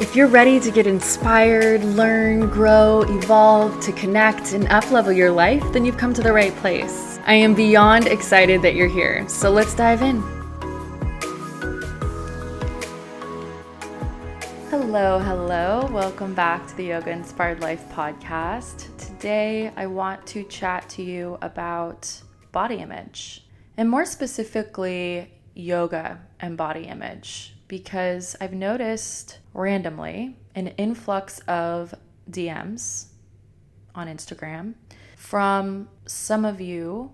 If you're ready to get inspired, learn, grow, evolve, to connect, and uplevel your life, then you've come to the right place. I am beyond excited that you're here, so let's dive in. Hello, hello. Welcome back to the Yoga Inspired Life podcast. Today, I want to chat to you about body image, and more specifically, yoga and body image because I've noticed randomly an influx of DMs on Instagram from some of you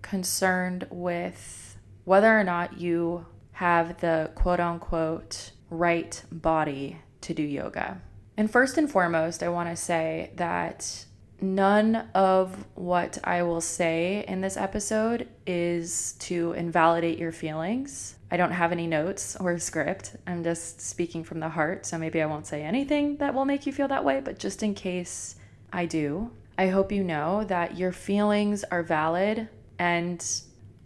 concerned with whether or not you have the quote unquote right body to do yoga. And first and foremost, I want to say that none of what I will say in this episode is to invalidate your feelings. I don't have any notes or script. I'm just speaking from the heart, so maybe I won't say anything that will make you feel that way, but just in case I do, I hope you know that your feelings are valid. And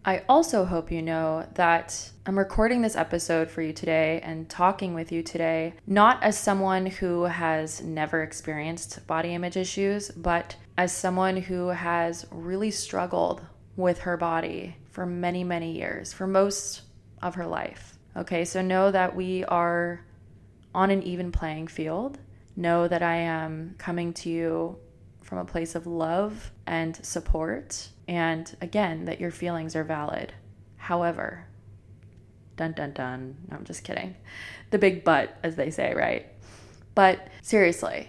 I also hope you know that I'm recording this episode for you today and talking with you today, not as someone who has never experienced body image issues, but as someone who has really struggled with her body for many, many years, for most of her life. Okay, so know that we are on an even playing field. Know that I am coming to you from a place of love and support. And again, that your feelings are valid. However, dun dun dun, no, I'm just kidding. The big but, as they say, right? But seriously,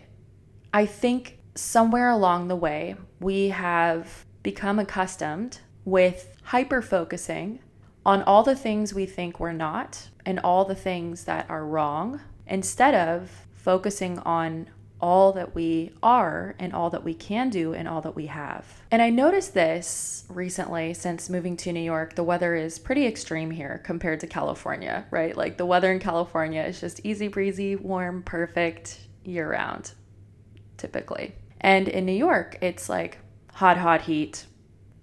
I think somewhere along the way, we have become accustomed with hyper focusing on all the things we think we're not and all the things that are wrong instead of focusing on all that we are and all that we can do and all that we have. And I noticed this recently since moving to New York. The weather is pretty extreme here compared to California, right? Like the weather in California is just easy breezy, warm, perfect year round, typically. And in New York, it's like hot, hot heat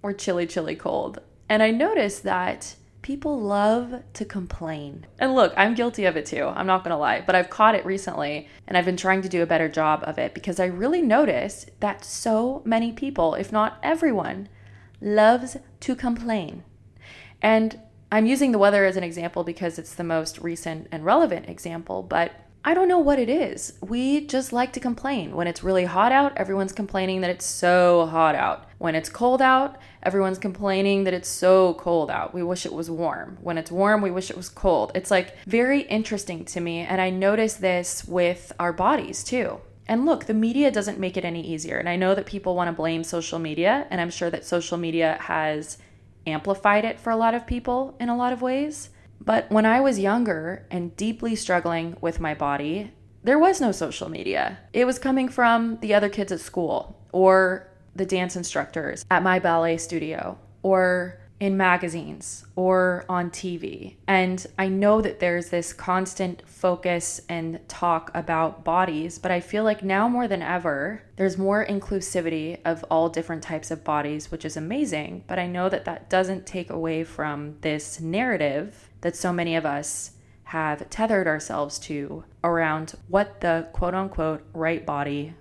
or chilly, chilly cold. And I noticed that people love to complain. And look, I'm guilty of it too. I'm not to lie, but I've caught it recently and I've been trying to do a better job of it because I really noticed that so many people, if not everyone, loves to complain. And I'm using the weather as an example because it's the most recent and relevant example, but I don't know what it is. We just like to complain. When it's really hot out, everyone's complaining that it's so hot out. When it's cold out, everyone's complaining that it's so cold out. We wish it was warm. When it's warm, we wish it was cold. It's like very interesting to me. And I notice this with our bodies too. And look, the media doesn't make it any easier. And I know that people want to blame social media. And I'm sure that social media has amplified it for a lot of people in a lot of ways. But when I was younger and deeply struggling with my body, there was no social media. It was coming from the other kids at school or the dance instructors at my ballet studio or in magazines or on TV. And I know that there's this constant focus and talk about bodies, but I feel like now more than ever, there's more inclusivity of all different types of bodies, which is amazing. But I know that that doesn't take away from this narrative that so many of us have tethered ourselves to around what the quote unquote right body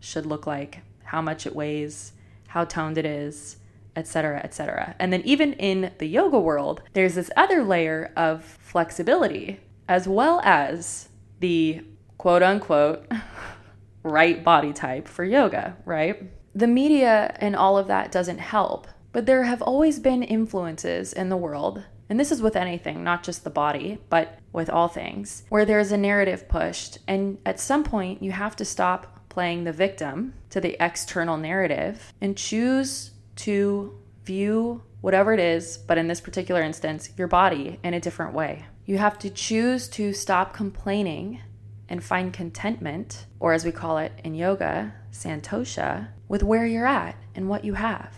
should look like, how much it weighs, how toned it is, etc., etc. And then even in the yoga world, there's this other layer of flexibility as well as the quote unquote right body type for yoga, right? The media and all of that doesn't help, but there have always been influences in the world and this is with anything, not just the body, but with all things, where there's a narrative pushed. And at some point, you have to stop playing the victim to the external narrative and choose to view whatever it is, but in this particular instance, your body in a different way. You have to choose to stop complaining and find contentment, or as we call it in yoga, santosha, with where you're at and what you have.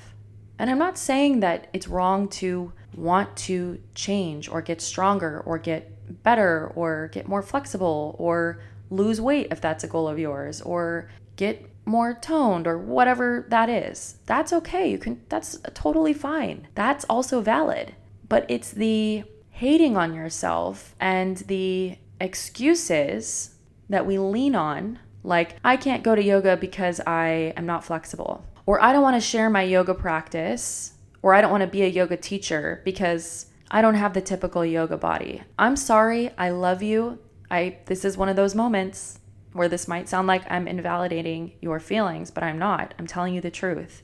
And I'm not saying that it's wrong to want to change or get stronger or get better or get more flexible or lose weight if that's a goal of yours or get more toned or whatever that is. That's okay. You can that's totally fine. That's also valid. But it's the hating on yourself and the excuses that we lean on like I can't go to yoga because I am not flexible or I don't want to share my yoga practice or I don't want to be a yoga teacher because I don't have the typical yoga body. I'm sorry. I love you. I this is one of those moments where this might sound like I'm invalidating your feelings, but I'm not. I'm telling you the truth.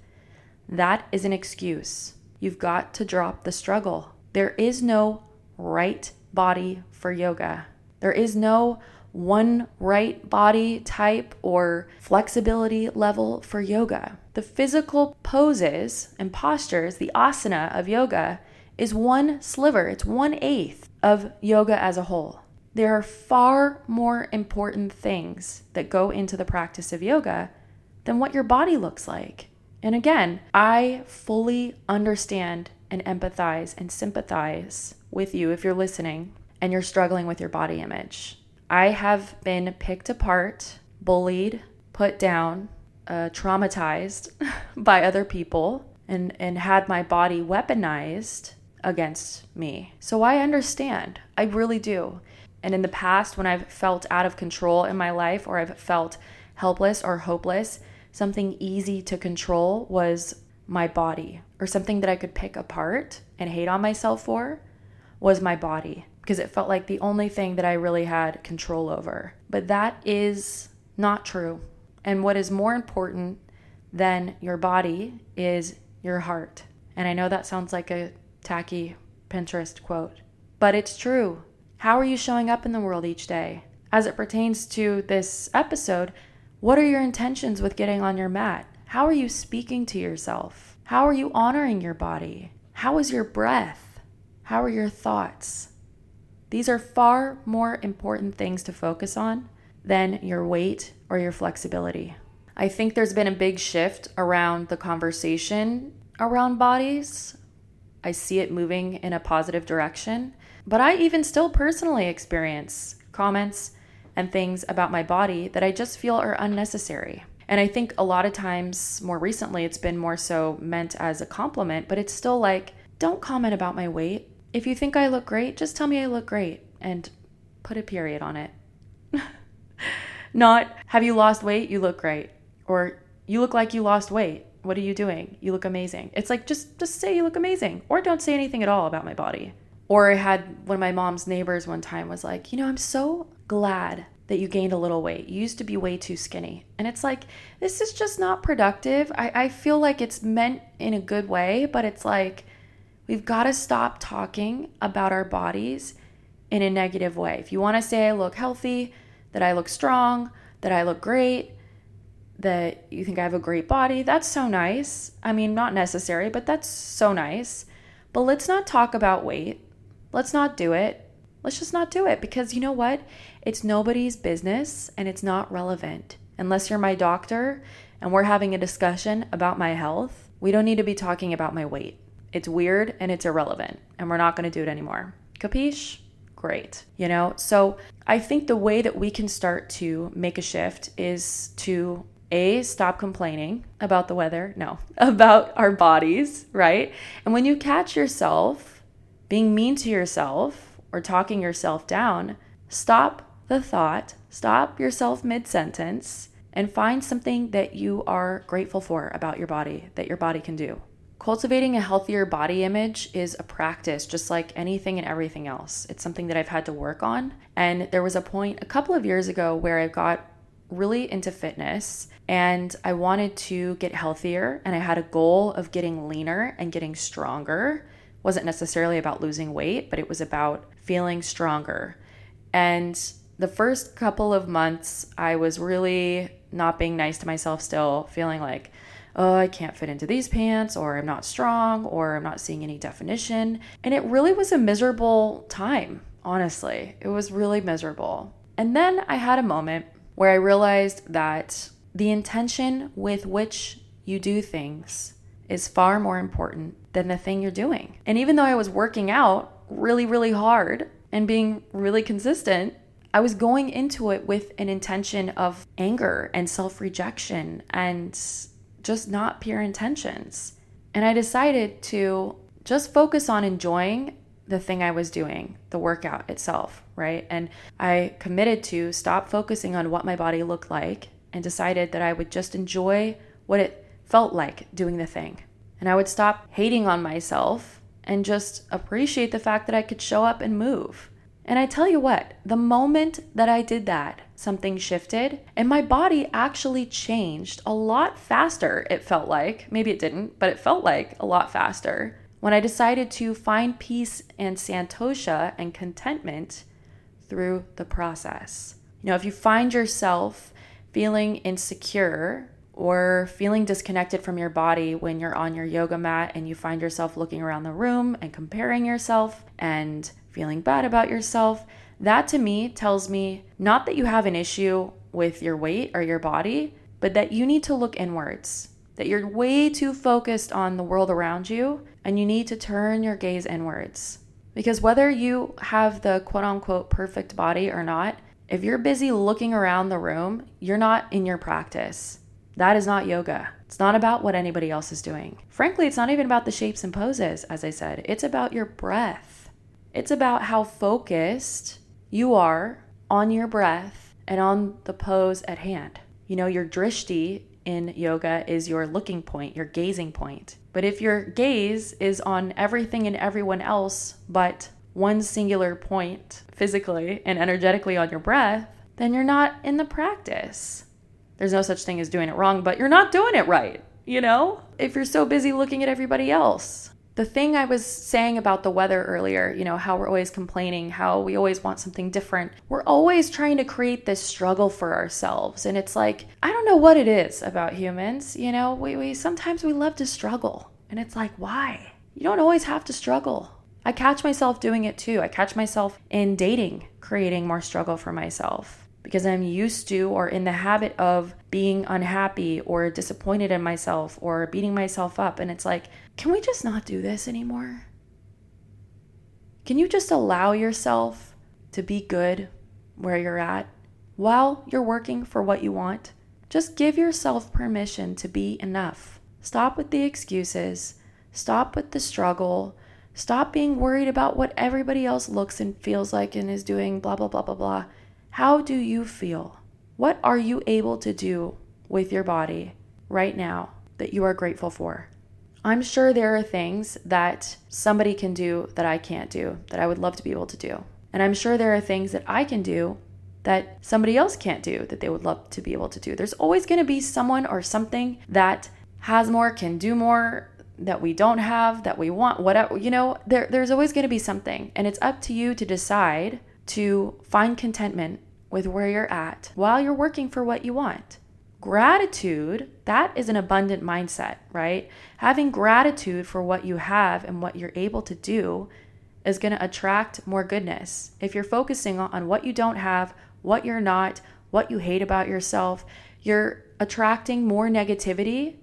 That is an excuse. You've got to drop the struggle. There is no right body for yoga. There is no one right body type or flexibility level for yoga. The physical poses and postures, the asana of yoga, is one sliver, it's one eighth of yoga as a whole. There are far more important things that go into the practice of yoga than what your body looks like. And again, I fully understand and empathize and sympathize with you if you're listening and you're struggling with your body image. I have been picked apart, bullied, put down, uh, traumatized by other people, and, and had my body weaponized against me. So I understand. I really do. And in the past, when I've felt out of control in my life or I've felt helpless or hopeless, something easy to control was my body, or something that I could pick apart and hate on myself for was my body because it felt like the only thing that I really had control over. But that is not true. And what is more important than your body is your heart. And I know that sounds like a tacky Pinterest quote, but it's true. How are you showing up in the world each day? As it pertains to this episode, what are your intentions with getting on your mat? How are you speaking to yourself? How are you honoring your body? How is your breath? How are your thoughts? These are far more important things to focus on than your weight or your flexibility. I think there's been a big shift around the conversation around bodies. I see it moving in a positive direction. But I even still personally experience comments and things about my body that I just feel are unnecessary. And I think a lot of times, more recently, it's been more so meant as a compliment, but it's still like, don't comment about my weight. If you think I look great, just tell me I look great and put a period on it. Not, have you lost weight? You look great. Or, you look like you lost weight. What are you doing? You look amazing. It's like, just, just say you look amazing. Or don't say anything at all about my body. Or I had one of my mom's neighbors one time was like, you know, I'm so glad that you gained a little weight. You used to be way too skinny. And it's like, this is just not productive. I, I feel like it's meant in a good way, but it's like, we've got to stop talking about our bodies in a negative way. If you want to say I look healthy, that I look strong, that I look great, that you think I have a great body, that's so nice. I mean, not necessary, but that's so nice. But let's not talk about weight Let's not do it. Let's just not do it because you know what? It's nobody's business and it's not relevant. Unless you're my doctor and we're having a discussion about my health, we don't need to be talking about my weight. It's weird and it's irrelevant, and we're not going to do it anymore. Capiche? Great. You know, so I think the way that we can start to make a shift is to a stop complaining about the weather no about our bodies right and when you catch yourself being mean to yourself or talking yourself down, stop the thought, stop yourself mid sentence, and find something that you are grateful for about your body that your body can do. Cultivating a healthier body image is a practice, just like anything and everything else. It's something that I've had to work on. And there was a point a couple of years ago where I got really into fitness and I wanted to get healthier and I had a goal of getting leaner and getting stronger wasn't necessarily about losing weight, but it was about feeling stronger. And the first couple of months, I was really not being nice to myself still, feeling like, oh, I can't fit into these pants, or I'm not strong, or I'm not seeing any definition. And it really was a miserable time, honestly. It was really miserable. And then I had a moment where I realized that the intention with which you do things is far more important than the thing you're doing. And even though I was working out really, really hard and being really consistent, I was going into it with an intention of anger and self rejection and just not pure intentions. And I decided to just focus on enjoying the thing I was doing, the workout itself, right? And I committed to stop focusing on what my body looked like and decided that I would just enjoy what it felt like doing the thing. And I would stop hating on myself and just appreciate the fact that I could show up and move. And I tell you what, the moment that I did that, something shifted and my body actually changed a lot faster, it felt like. Maybe it didn't, but it felt like a lot faster when I decided to find peace and santosha and contentment through the process. You know, if you find yourself feeling insecure or feeling disconnected from your body when you're on your yoga mat and you find yourself looking around the room and comparing yourself and feeling bad about yourself, that to me tells me not that you have an issue with your weight or your body, but that you need to look inwards, that you're way too focused on the world around you and you need to turn your gaze inwards. Because whether you have the quote unquote perfect body or not, if you're busy looking around the room, you're not in your practice. That is not yoga. It's not about what anybody else is doing. Frankly, it's not even about the shapes and poses, as I said. It's about your breath. It's about how focused you are on your breath and on the pose at hand. You know, your drishti in yoga is your looking point, your gazing point. But if your gaze is on everything and everyone else but one singular point physically and energetically on your breath, then you're not in the practice. There's no such thing as doing it wrong, but you're not doing it right, you know? If you're so busy looking at everybody else. The thing I was saying about the weather earlier, you know, how we're always complaining, how we always want something different. We're always trying to create this struggle for ourselves. And it's like, I don't know what it is about humans, you know, we, we sometimes we love to struggle. And it's like, why? You don't always have to struggle. I catch myself doing it too. I catch myself in dating, creating more struggle for myself because I'm used to or in the habit of being unhappy or disappointed in myself or beating myself up. And it's like, can we just not do this anymore? Can you just allow yourself to be good where you're at while you're working for what you want? Just give yourself permission to be enough. Stop with the excuses, stop with the struggle, Stop being worried about what everybody else looks and feels like and is doing, blah, blah, blah, blah, blah. How do you feel? What are you able to do with your body right now that you are grateful for? I'm sure there are things that somebody can do that I can't do, that I would love to be able to do. And I'm sure there are things that I can do that somebody else can't do that they would love to be able to do. There's always going to be someone or something that has more, can do more, that we don't have, that we want, whatever, you know, there, there's always going to be something. And it's up to you to decide to find contentment with where you're at while you're working for what you want. Gratitude, that is an abundant mindset, right? Having gratitude for what you have and what you're able to do is going to attract more goodness. If you're focusing on what you don't have, what you're not, what you hate about yourself, you're attracting more negativity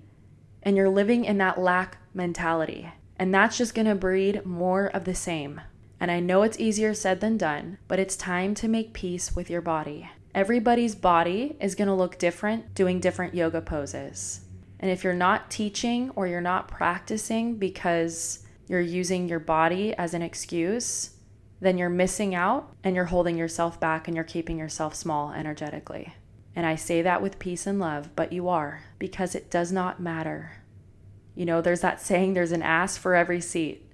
and you're living in that lack mentality. And that's just going to breed more of the same. And I know it's easier said than done, but it's time to make peace with your body. Everybody's body is going to look different doing different yoga poses. And if you're not teaching or you're not practicing because you're using your body as an excuse, then you're missing out and you're holding yourself back and you're keeping yourself small energetically. And I say that with peace and love, but you are because it does not matter. You know, there's that saying, there's an ass for every seat.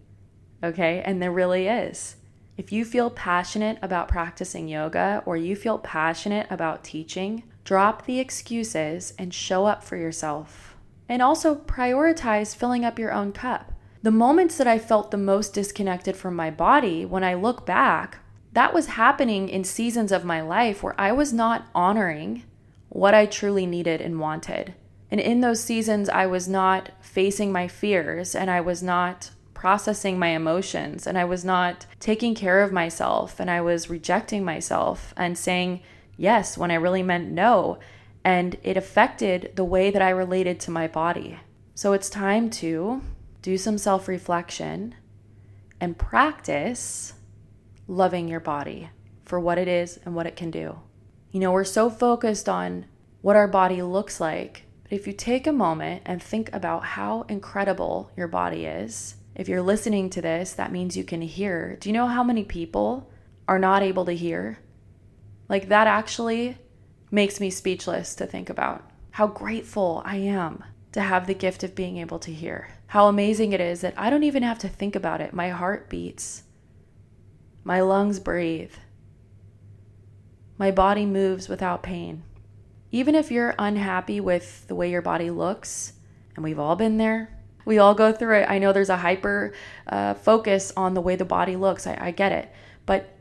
Okay. And there really is. If you feel passionate about practicing yoga or you feel passionate about teaching, drop the excuses and show up for yourself. And also prioritize filling up your own cup. The moments that I felt the most disconnected from my body, when I look back, that was happening in seasons of my life where I was not honoring what I truly needed and wanted. And in those seasons, I was not facing my fears and I was not processing my emotions and I was not taking care of myself and I was rejecting myself and saying yes when I really meant no. And it affected the way that I related to my body. So it's time to do some self reflection and practice loving your body for what it is and what it can do. You know, we're so focused on what our body looks like. But if you take a moment and think about how incredible your body is, if you're listening to this, that means you can hear. Do you know how many people are not able to hear? Like, that actually makes me speechless to think about how grateful I am to have the gift of being able to hear. How amazing it is that I don't even have to think about it. My heart beats, my lungs breathe, my body moves without pain. Even if you're unhappy with the way your body looks, and we've all been there, we all go through it. I know there's a hyper uh, focus on the way the body looks. I, I get it. But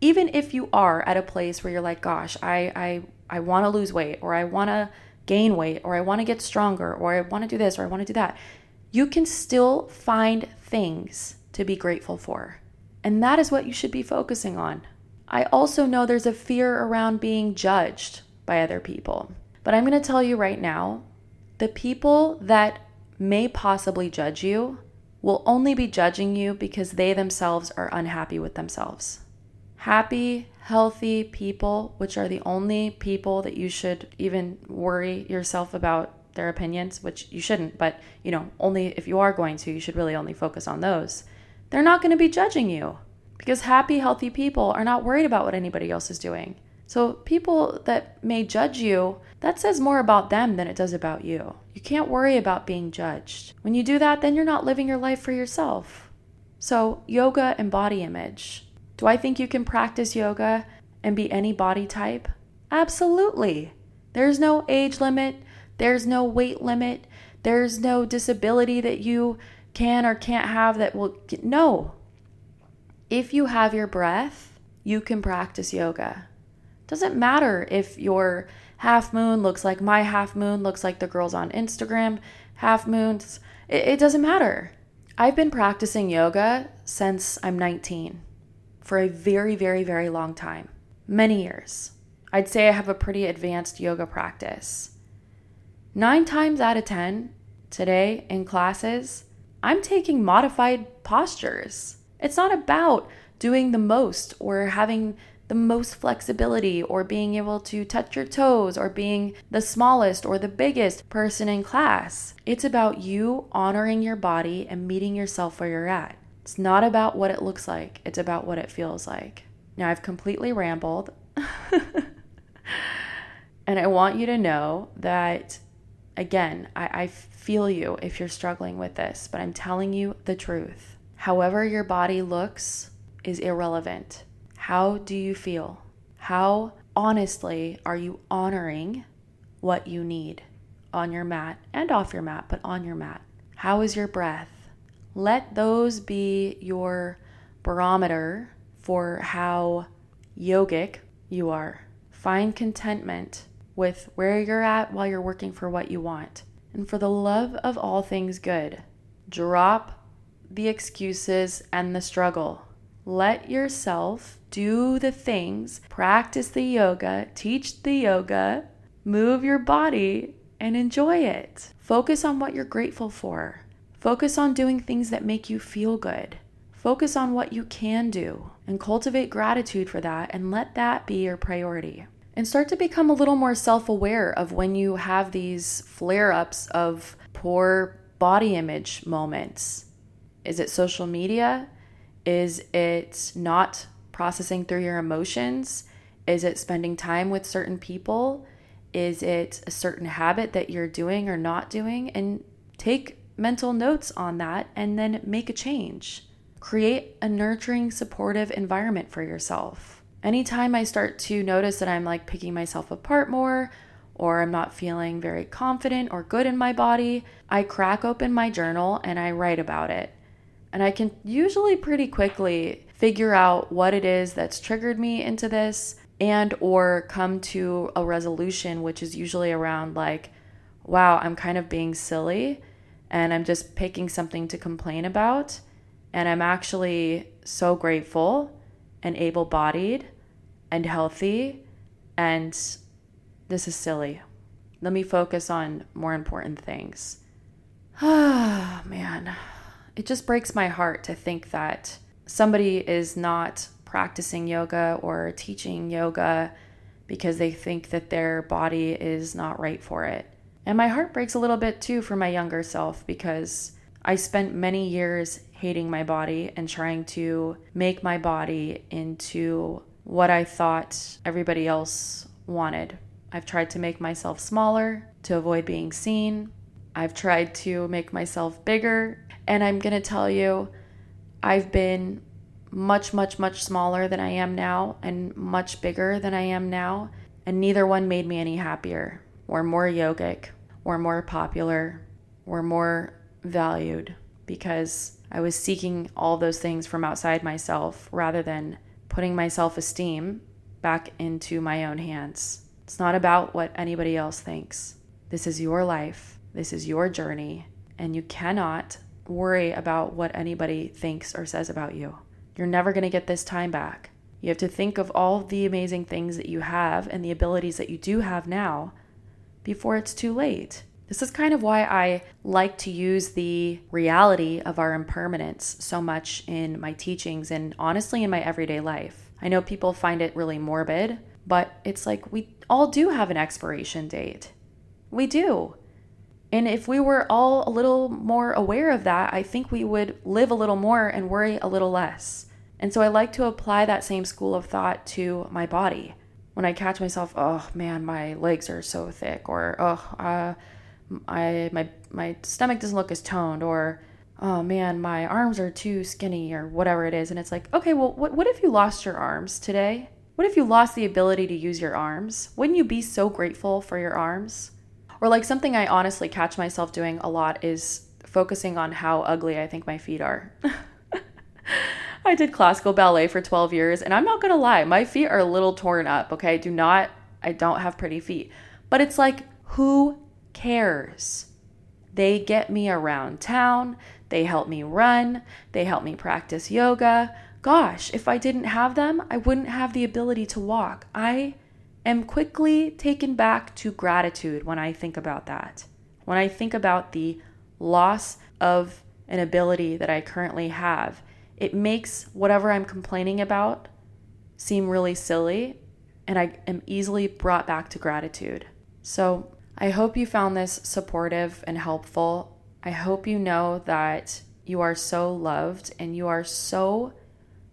even if you are at a place where you're like, gosh, I, I, I want to lose weight or I want to gain weight or I want to get stronger or I want to do this or I want to do that, you can still find things to be grateful for. And that is what you should be focusing on. I also know there's a fear around being judged by other people. But I'm going to tell you right now the people that may possibly judge you will only be judging you because they themselves are unhappy with themselves. Happy, healthy people, which are the only people that you should even worry yourself about their opinions, which you shouldn't, but you know, only if you are going to, you should really only focus on those. They're not going to be judging you because happy, healthy people are not worried about what anybody else is doing. So, people that may judge you, that says more about them than it does about you. You can't worry about being judged. When you do that, then you're not living your life for yourself. So, yoga and body image. Do I think you can practice yoga and be any body type? Absolutely. There's no age limit, there's no weight limit, there's no disability that you can or can't have that will. No. If you have your breath, you can practice yoga. Doesn't matter if your half moon looks like my half moon, looks like the girls on Instagram half moons. It, it doesn't matter. I've been practicing yoga since I'm 19 for a very, very, very long time. Many years. I'd say I have a pretty advanced yoga practice. Nine times out of 10, today in classes, I'm taking modified postures. It's not about doing the most or having the most flexibility or being able to touch your toes or being the smallest or the biggest person in class. It's about you honoring your body and meeting yourself where you're at. It's not about what it looks like, it's about what it feels like. Now, I've completely rambled. and I want you to know that, again, I, I feel you if you're struggling with this, but I'm telling you the truth. However, your body looks is irrelevant. How do you feel? How honestly are you honoring what you need on your mat and off your mat, but on your mat? How is your breath? Let those be your barometer for how yogic you are. Find contentment with where you're at while you're working for what you want. And for the love of all things good, drop the excuses and the struggle. Let yourself do the things, practice the yoga, teach the yoga, move your body, and enjoy it. Focus on what you're grateful for. Focus on doing things that make you feel good. Focus on what you can do and cultivate gratitude for that and let that be your priority. And start to become a little more self aware of when you have these flare ups of poor body image moments. Is it social media? Is it not processing through your emotions? Is it spending time with certain people? Is it a certain habit that you're doing or not doing? And take mental notes on that and then make a change. Create a nurturing, supportive environment for yourself. Anytime I start to notice that I'm like picking myself apart more, or I'm not feeling very confident or good in my body, I crack open my journal and I write about it. And I can usually pretty quickly figure out what it is that's triggered me into this and or come to a resolution which is usually around like wow i'm kind of being silly and I'm just picking something to complain about. And I'm actually so grateful and able bodied and healthy. And this is silly. Let me focus on more important things. Ah, man. It just breaks my heart to think that somebody is not practicing yoga or teaching yoga because they think that their body is not right for it. And my heart breaks a little bit too for my younger self because I spent many years hating my body and trying to make my body into what I thought everybody else wanted. I've tried to make myself smaller to avoid being seen. I've tried to make myself bigger. And I'm going to tell you, I've been much, much, much smaller than I am now and much bigger than I am now. And neither one made me any happier or more yogic or more popular or more valued because I was seeking all those things from outside myself rather than putting my self esteem back into my own hands. It's not about what anybody else thinks. This is your life, this is your journey, and you cannot worry about what anybody thinks or says about you. You're never going to get this time back. You have to think of all the amazing things that you have and the abilities that you do have now before it's too late. This is kind of why I like to use the reality of our impermanence so much in my teachings and honestly in my everyday life. I know people find it really morbid, but it's like we all do have an expiration date. We do. And if we were all a little more aware of that, I think we would live a little more and worry a little less. And so I like to apply that same school of thought to my body. When I catch myself, oh man, my legs are so thick, or oh, uh, I my my stomach doesn't look as toned or oh man my arms are too skinny or whatever it is and it's like okay well what, what if you lost your arms today what if you lost the ability to use your arms wouldn't you be so grateful for your arms or like something i honestly catch myself doing a lot is focusing on how ugly i think my feet are i did classical ballet for 12 years and i'm not gonna lie my feet are a little torn up okay do not i don't have pretty feet but it's like who cares. They get me around town, they help me run, they help me practice yoga. Gosh, if I didn't have them, I wouldn't have the ability to walk. I am quickly taken back to gratitude when I think about that. When I think about the loss of an ability that I currently have, it makes whatever I'm complaining about seem really silly, and I am easily brought back to gratitude. So I hope you found this supportive and helpful. I hope you know that you are so loved and you are so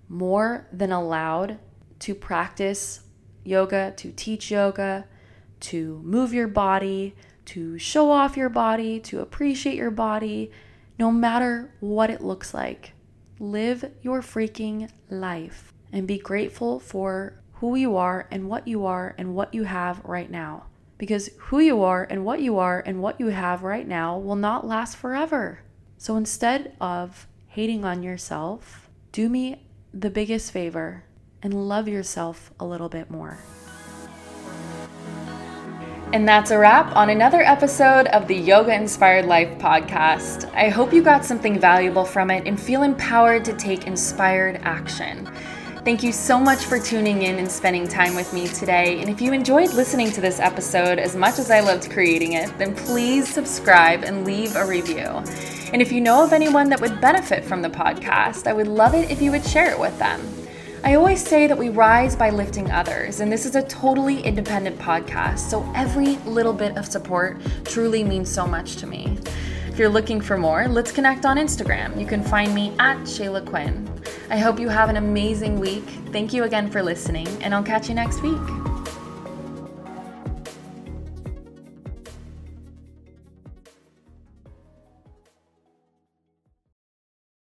more than allowed to practice yoga, to teach yoga, to move your body, to show off your body, to appreciate your body, no matter what it looks like. Live your freaking life and be grateful for who you are and what you are and what you have right now because who you are and what you are and what you have right now will not last forever. So instead of hating on yourself, do me the biggest favor and love yourself a little bit more. And that's a wrap on another episode of the Yoga Inspired Life podcast. I hope you got something valuable from it and feel empowered to take inspired action. Thank you so much for tuning in and spending time with me today. And if you enjoyed listening to this episode as much as I loved creating it, then please subscribe and leave a review. And if you know of anyone that would benefit from the podcast, I would love it if you would share it with them. I always say that we rise by lifting others, and this is a totally independent podcast, so every little bit of support truly means so much to me. If you're looking for more, let's connect on Instagram. You can find me at Shayla Quinn. I hope you have an amazing week. Thank you again for listening, and I'll catch you next week.